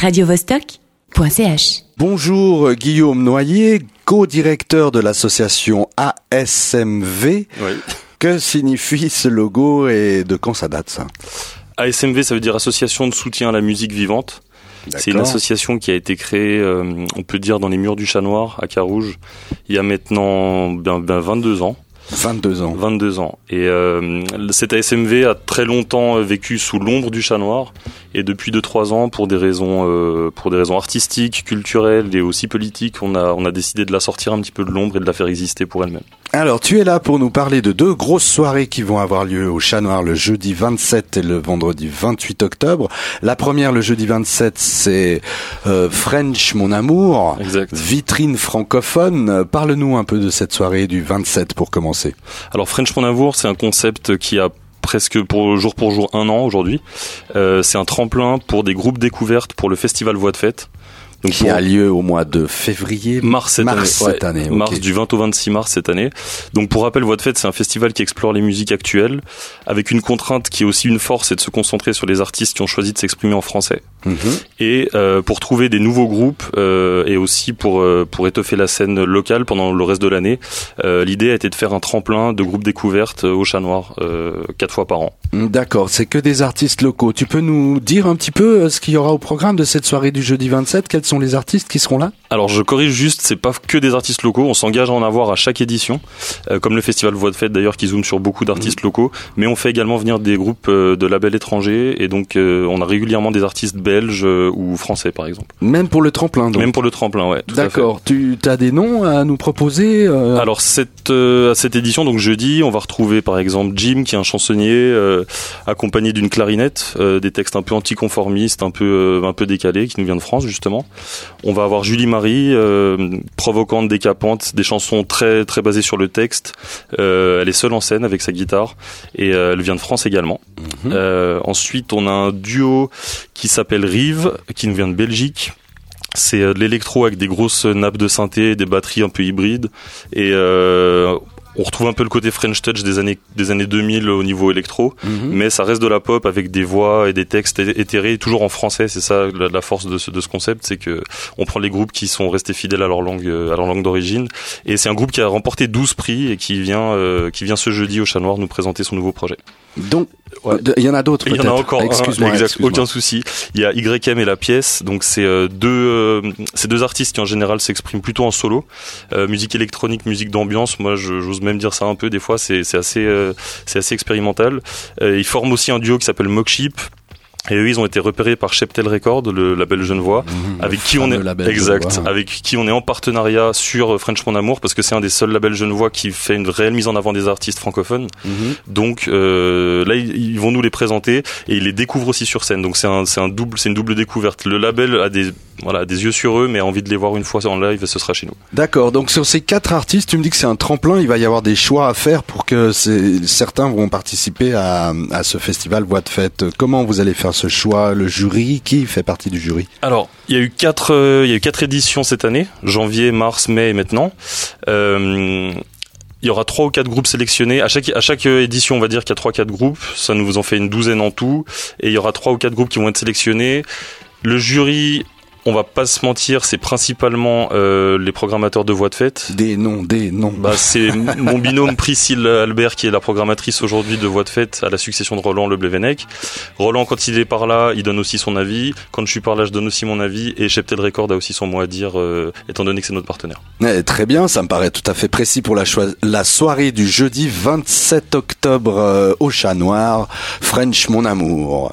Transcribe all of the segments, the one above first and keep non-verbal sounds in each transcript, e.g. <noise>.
radiovostok.ch. Bonjour Guillaume Noyer, co-directeur de l'association ASMV. Oui. Que signifie ce logo et de quand ça date ça? ASMV, ça veut dire Association de soutien à la musique vivante. C'est une association qui a été créée, euh, on peut dire, dans les murs du Chat Noir, à Carouge, il y a maintenant ben, ben 22 ans. 22 ans. 22 ans. Et euh, cette ASMV a très longtemps euh, vécu sous l'ombre du Chat Noir. Et depuis 2-3 ans, pour des raisons, euh, pour des raisons artistiques, culturelles et aussi politiques, on a, on a décidé de la sortir un petit peu de l'ombre et de la faire exister pour elle-même. Alors tu es là pour nous parler de deux grosses soirées qui vont avoir lieu au Chat Noir le jeudi 27 et le vendredi 28 octobre. La première le jeudi 27 c'est euh, French mon amour. Exact. Vitrine francophone. Parle-nous un peu de cette soirée du 27 pour commencer. Alors French Mon Amour, c'est un concept qui a presque pour jour pour jour un an aujourd'hui. Euh, c'est un tremplin pour des groupes découvertes pour le festival Voix de Fête. Donc Qui pour a lieu au mois de février. mars cette Mars année. cette année. Mars du 20 au 26 mars cette année. Donc pour rappel, Voix de Fête, c'est un festival qui explore les musiques actuelles avec une contrainte qui est aussi une force, c'est de se concentrer sur les artistes qui ont choisi de s'exprimer en français. Mhm. Et euh, pour trouver des nouveaux groupes euh, et aussi pour euh, pour étoffer la scène locale pendant le reste de l'année, euh, l'idée a été de faire un tremplin de groupes découvertes au Chat Noir euh, quatre fois par an. D'accord, c'est que des artistes locaux. Tu peux nous dire un petit peu euh, ce qu'il y aura au programme de cette soirée du jeudi 27 Quels sont les artistes qui seront là Alors je corrige juste, c'est pas que des artistes locaux, on s'engage à en avoir à chaque édition, euh, comme le festival Voix de Fête d'ailleurs qui zoome sur beaucoup d'artistes locaux, mais on fait également venir des groupes euh, de labels étrangers et donc euh, on a régulièrement des artistes belges euh, ou français par exemple. Même pour le tremplin, donc. Même pour le tremplin, ouais. D'accord. Tu as des noms à nous proposer Alors cette à cette édition donc jeudi, on va retrouver par exemple Jim qui est un chansonnier accompagné d'une clarinette, des textes un peu anticonformistes, un peu un peu décalés qui nous vient de France justement. On va avoir Julie Marie euh, provocante, décapante, des chansons très très basées sur le texte. Euh, elle est seule en scène avec sa guitare et euh, elle vient de France également. Mhm. Ensuite, on a un duo qui s'appelle Rive qui nous vient de Belgique. C'est de l'électro avec des grosses nappes de synthé, des batteries un peu hybrides et euh, on retrouve un peu le côté French Touch des années des années 2000 au niveau électro, Mhm. mais ça reste de la pop avec des voix et des textes éthérés, toujours en français. C'est ça la, la force de ce, de ce concept, c'est que on prend les groupes qui sont restés fidèles à leur langue euh, à leur langue d'origine. Et c'est un groupe qui a remporté 12 prix et qui vient euh, qui vient ce jeudi au Chat Noir nous présenter son nouveau projet. Donc, Ouais. il y en a d'autres Il y en a encore un, Excuse-moi. exact, aucun souci. Il y a YM et la pièce, donc c'est euh, deux, euh, c'est deux artistes qui en général s'expriment plutôt en solo, Euh, musique électronique, musique d'ambiance. Moi, je- j'ose même dire ça un peu. Des fois, c'est assez, euh, c'est assez expérimental. Euh, ils forment aussi un duo qui s'appelle Mockship. Et eux, ils ont été repérés par Cheptel Record, le label Genevois, Mhm. avec qui on est exact, genevois. avec qui on est en partenariat sur euh, French Mon Amour, parce que c'est un des seuls labels genevois qui fait une réelle mise en avant des artistes francophones. Mhm. Donc euh, là, ils, vont nous les présenter et ils les découvrent aussi sur scène. Donc c'est un, c'est un double, c'est une double découverte. Le label a des, voilà, des yeux sur eux, mais a envie de les voir une fois en live, ce sera chez nous. D'accord. Donc sur ces quatre artistes, tu me dis que c'est un tremplin. Il va y avoir des choix à faire pour que certains vont participer à, à ce festival Voix de Fête. Comment vous allez faire ce choix Le jury Qui fait partie du jury Alors, il y a eu quatre, euh, il y a eu quatre éditions cette année, janvier, mars, mai et maintenant. Euh, il y aura trois ou quatre groupes sélectionnés. À chaque, à chaque euh, édition, on va dire qu'il y a trois, quatre groupes. Ça nous en fait une douzaine en tout. Et il y aura trois ou quatre groupes qui vont être sélectionnés. Le jury, on va pas se mentir, c'est principalement euh, les programmateurs de voix de fête. Des noms, des noms. Bah, c'est mon binôme Priscille Albert qui est la programmatrice aujourd'hui de Voix de Fête à la succession de Roland Le Blevenec. Roland, quand il est par là, il donne aussi son avis. Quand je suis par là, je donne aussi mon avis. Et Cheptel Record a aussi son mot à dire, euh, étant donné que c'est notre partenaire. Eh, très bien, ça me paraît tout à fait précis pour la soirée du jeudi 27 octobre euh, au Chat Noir. French mon amour.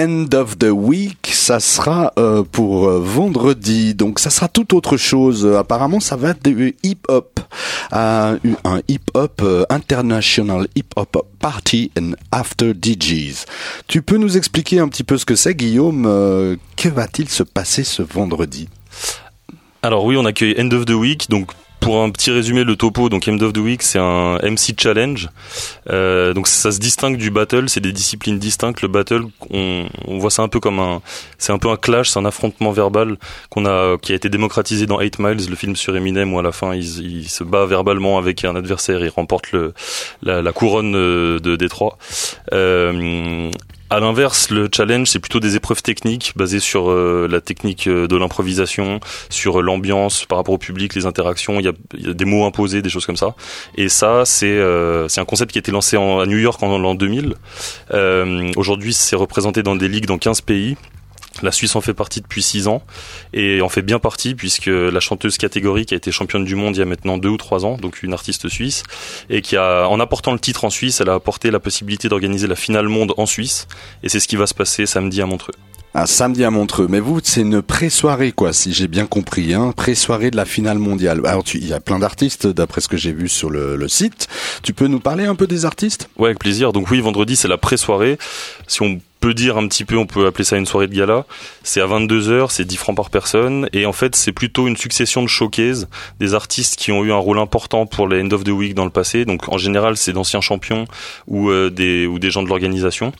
End of the Week, ça sera euh, pour euh, vendredi, donc ça sera tout autre chose. Apparemment, ça va être du hip-hop, un hip-hop international hip-hop party and after DJs. Tu peux nous expliquer un petit peu ce que c'est, Guillaume Que va-t-il se passer ce vendredi? Alors oui, on accueille End of the Week, donc pour un petit résumé, le topo, donc End of the Week, c'est un MC challenge. Euh, donc ça se distingue du battle, c'est des disciplines distinctes. Le battle, on, on voit ça un peu comme un, c'est un peu un clash, c'est un affrontement verbal qu'on a, qui a été démocratisé dans 8 Miles, le film sur Eminem, où à la fin il, se bat verbalement avec un adversaire, il remporte le, la, la couronne de Détroit. Euh, à l'inverse, le challenge, c'est plutôt des épreuves techniques basées sur euh, la technique euh, de l'improvisation, sur euh, l'ambiance par rapport au public, les interactions. Il y, a, il y a, des mots imposés, des choses comme ça. Et ça, c'est c'est un concept qui a été lancé en, à New York en l'an 2000. Aujourd'hui, c'est représenté dans des ligues dans 15 pays. La Suisse en fait partie depuis 6 ans et en fait bien partie puisque la chanteuse catégorique a été championne du monde il y a maintenant 2 ou 3 ans, donc une artiste suisse, et qui a, en apportant le titre en Suisse, elle a apporté la possibilité d'organiser la finale monde en Suisse et c'est ce qui va se passer samedi à Montreux. Un samedi à Montreux. Mais vous, c'est une pré-soirée, quoi, si j'ai bien compris, hein. Pré-soirée de la finale mondiale. Alors, il y a plein d'artistes, d'après ce que j'ai vu sur le, le, site. Tu peux nous parler un peu des artistes? Ouais, avec plaisir. Donc oui, vendredi, c'est la pré-soirée. Si on peut dire un petit peu, on peut appeler ça une soirée de gala. C'est à 22h, c'est 10 francs par personne. Et en fait, c'est plutôt une succession de showcases des artistes qui ont eu un rôle important pour les End of the Week dans le passé. Donc en général, c'est d'anciens champions ou, euh, des, ou des gens de l'organisation.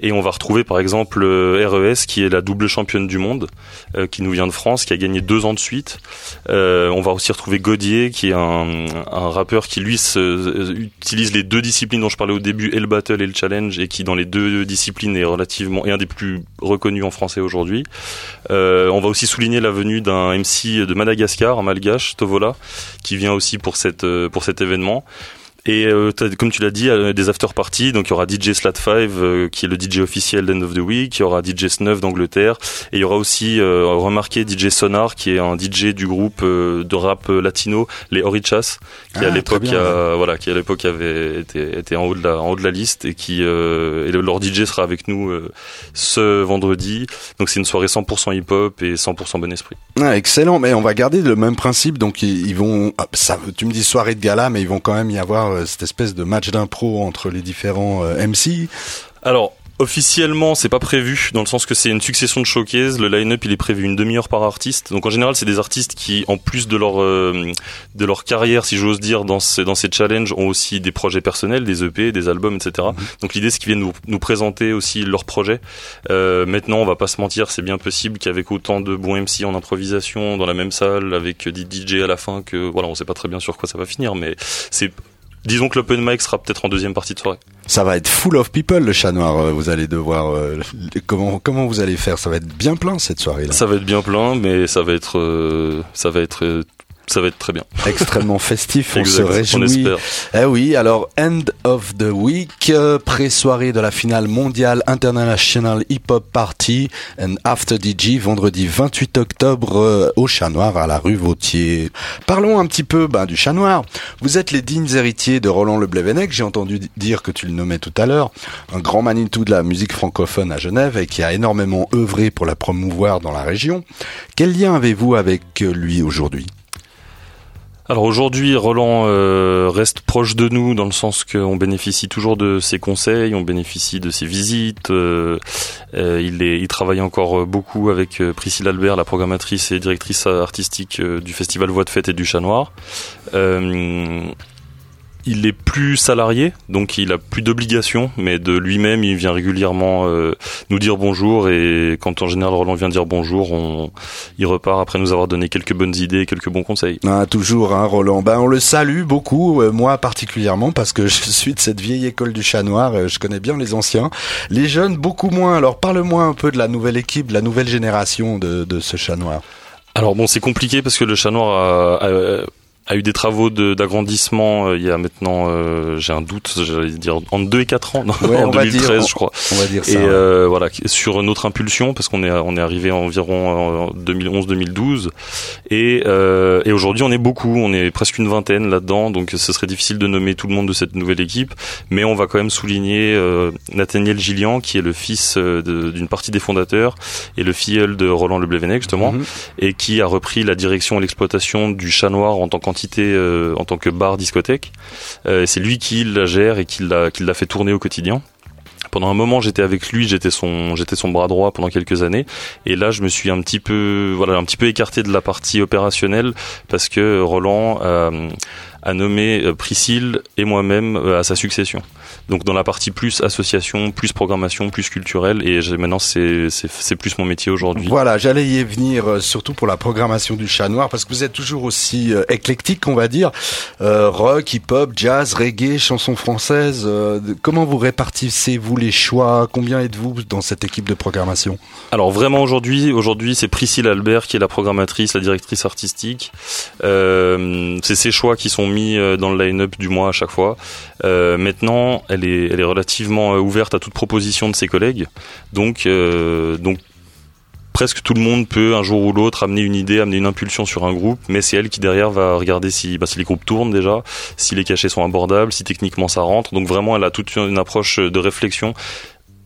Et on va retrouver par exemple euh, RES, qui est la double championne du monde, euh, qui nous vient de France, qui a gagné deux ans de suite. Euh, on va aussi retrouver Godier, qui est un, un rappeur qui lui se, utilise les deux disciplines dont je parlais au début, et le battle et le challenge, et qui dans les deux disciplines est relativement et un des plus reconnus en français aujourd'hui. Euh, on va aussi souligner la venue d'un MC de Madagascar, un malgache, Tovola, qui vient aussi pour euh, pour cet événement. Et euh, comme tu l'as dit, euh, des after parties. Donc il y aura DJ Slat 5 euh, qui est le DJ officiel d'End of the Week. Il y aura DJ Snuff d'Angleterre. Et il y aura aussi remarqué DJ Sonar qui est un DJ du groupe de rap latino, les Orichas, qui à ah, l'époque voilà, qui à l'époque avait été, été en haut de la en haut de la liste et qui et leur DJ sera avec nous ce vendredi. Donc c'est une soirée 100% hip hop et 100% bon esprit. Ah, excellent. Mais on va garder le même principe. Donc ils, vont, ça, tu me dis soirée de gala, mais ils vont quand même y avoir euh, cette espèce de match d'impro entre les différents euh, MC Alors, Officiellement, c'est pas prévu dans le sens que c'est une succession de showcases. Le line-up, il est prévu une demi-heure par artiste. Donc en général, c'est des artistes qui, en plus de leur euh, de leur carrière, si j'ose dire, dans ces dans ces challenges, ont aussi des projets personnels, des EP, des albums, etc. Mhm. Donc l'idée, c'est qu'ils viennent nous, nous présenter aussi leurs projets. Euh, maintenant, on va pas se mentir, c'est bien possible qu'avec autant de bons MC en improvisation dans la même salle, avec des DJ à la fin, que voilà, on sait pas très bien sur quoi ça va finir, mais c'est Disons que l'open mic sera peut-être en deuxième partie de soirée. Ça va être full of people le chat noir. Euh, vous allez devoir euh, comment comment vous allez faire? Ça va être bien plein cette soirée là. Ça va être bien plein, mais ça va être euh, ça va être ça va être très bien. Extrêmement festif, on se réjouit. Eh oui, alors End of the Week, euh, pré-soirée de la finale mondiale International Hip Hop Party and After DJ, vendredi 28 octobre euh, au Chat Noir à la rue Vautier. Parlons un petit peu ben, du Chat Noir. Vous êtes les dignes héritiers de Roland Le Blévenec, j'ai entendu dire que tu le nommais tout à l'heure, un grand Manitou de la musique francophone à Genève et qui a énormément œuvré pour la promouvoir dans la région. Quel lien avez-vous avec lui aujourd'hui? Alors aujourd'hui, Roland euh, reste proche de nous dans le sens qu'on bénéficie toujours de ses conseils, on bénéficie de ses visites. Euh, euh, il, est, il travaille encore beaucoup avec Priscille Albert, la programmatrice et directrice artistique du festival Voix de Fête et du Chat Noir il est plus salarié, donc il a plus d'obligations, mais de lui-même, il vient régulièrement euh, nous dire bonjour et quand en général Roland vient dire bonjour, on, il repart après nous avoir donné quelques bonnes idées, quelques bons conseils. Ah, toujours, hein, Roland. Ben, on le salue beaucoup, euh, moi particulièrement, parce que <laughs> je suis de cette vieille école du chat noir, euh, je connais bien les anciens. Les jeunes, beaucoup moins. Alors, parle-moi un peu de la nouvelle équipe, de la nouvelle génération de, de ce chat noir. Alors bon, c'est compliqué parce que le chat noir a a eu des travaux de- d'agrandissement euh, il y a maintenant, euh, j'ai un doute, j'allais dire entre 2 et 4 ans, <laughs> non, Ouais, en on va 2013 dire- je crois. On va dire ça. Et ouais. euh, voilà, sur notre impulsion, parce qu'on est on est arrivé environ en 2011-2012, et, euh, et aujourd'hui on est beaucoup, on est presque une vingtaine là-dedans, donc ce serait difficile de nommer tout le monde de cette nouvelle équipe, mais on va quand même souligner euh, Nathaniel Gillian, qui est le fils euh, d'une partie des fondateurs et le filleul de Roland Le Blévenec justement, Mhm. et qui a repris la direction et l'exploitation du Chat Noir en tant qu'entité, euh, en tant que bar discothèque. Euh, c'est lui qui la gère et qui l'a fait tourner au quotidien. Pendant un moment, j'étais avec lui, j'étais son, j'étais son bras droit pendant quelques années, et là, je me suis un petit peu, voilà, un petit peu écarté de la partie opérationnelle parce que Roland a nommé euh, Priscille et moi-même à sa succession. Donc dans la partie plus association, plus programmation, plus culturelle, et maintenant c'est plus mon métier aujourd'hui. Voilà, j'allais y venir euh, surtout pour la programmation du Chat Noir parce que vous êtes toujours aussi euh, éclectique, on va dire, Euh, rock, hip-hop, jazz, reggae, chansons françaises. euh, comment vous répartissez-vous les choix? Combien êtes-vous dans cette équipe de programmation? Alors vraiment aujourd'hui, aujourd'hui c'est Priscille Albert qui est la programmatrice, la directrice artistique. Euh, c'est ses choix qui sont mis dans le line-up du mois à chaque fois. Euh, elle est, elle est relativement euh, ouverte à toute proposition de ses collègues. Donc, euh, donc presque tout le monde peut un jour ou l'autre amener une idée, amener une impulsion sur un groupe, mais c'est elle qui derrière va regarder si, bah, si les groupes tournent déjà, si les cachets sont abordables, si techniquement ça rentre. Donc vraiment, elle a toute une approche de réflexion.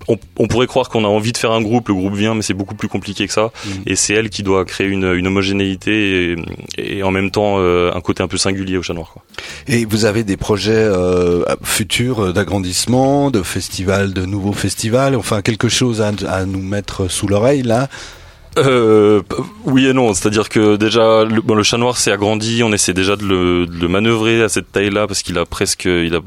On, on pourrait croire qu'on a envie de faire un groupe, le groupe vient, mais c'est beaucoup plus compliqué que ça. Mhm. Et c'est elle qui doit créer une, une homogénéité et, et en même temps euh, un côté un peu singulier au chat noir. Quoi. Et vous avez des projets euh, futurs d'agrandissement, de festivals, de nouveaux festivals, enfin quelque chose à, à nous mettre sous l'oreille là? Euh, oui et non, c'est-à-dire que déjà le, bon, le chat noir s'est agrandi, on essaie déjà de le, de le manœuvrer à cette taille-là parce qu'il a presque, il a,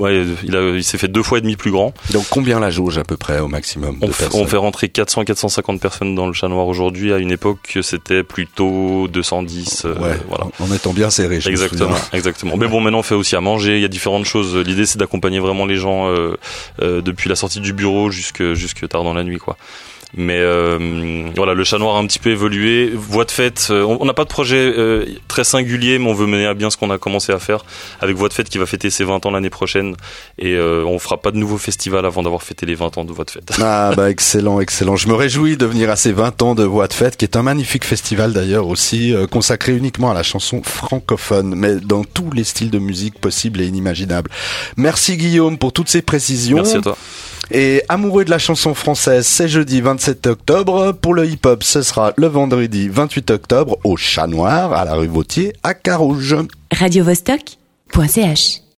ouais, il a, il s'est fait deux fois et demi plus grand. Donc combien la jauge à peu près au maximum On, de fait, personnes on fait rentrer 400-450 personnes dans le chat noir aujourd'hui. À une époque, c'était plutôt 210. euh, Ouais, voilà. en étant bien serré. Exactement, exactement. Mais bon, maintenant on fait aussi à manger. Il y a différentes choses. L'idée c'est d'accompagner vraiment les gens euh, euh, depuis la sortie du bureau jusque jusque tard dans la nuit, quoi. Mais euh, voilà, le chat noir a un petit peu évolué. Voix de fête, euh, on n'a pas de projet euh, très singulier, mais on veut mener à bien ce qu'on a commencé à faire avec Voix de fête qui va fêter ses 20 ans l'année prochaine. Et euh, on fera pas de nouveau festival avant d'avoir fêté les 20 ans de Voix de fête. <laughs> Ah bah excellent, excellent. Je me réjouis de venir à ces 20 ans de Voix de Fête, qui est un magnifique festival d'ailleurs aussi, euh, consacré uniquement à la chanson francophone, mais dans tous les styles de musique possibles et inimaginables. Merci Guillaume pour toutes ces précisions. Merci à toi. Et amoureux de la chanson française, c'est jeudi 27 octobre. Pour le hip-hop, ce sera le vendredi 28 octobre au Chat Noir, à la rue Vautier, à Carouge. radiovostok.ch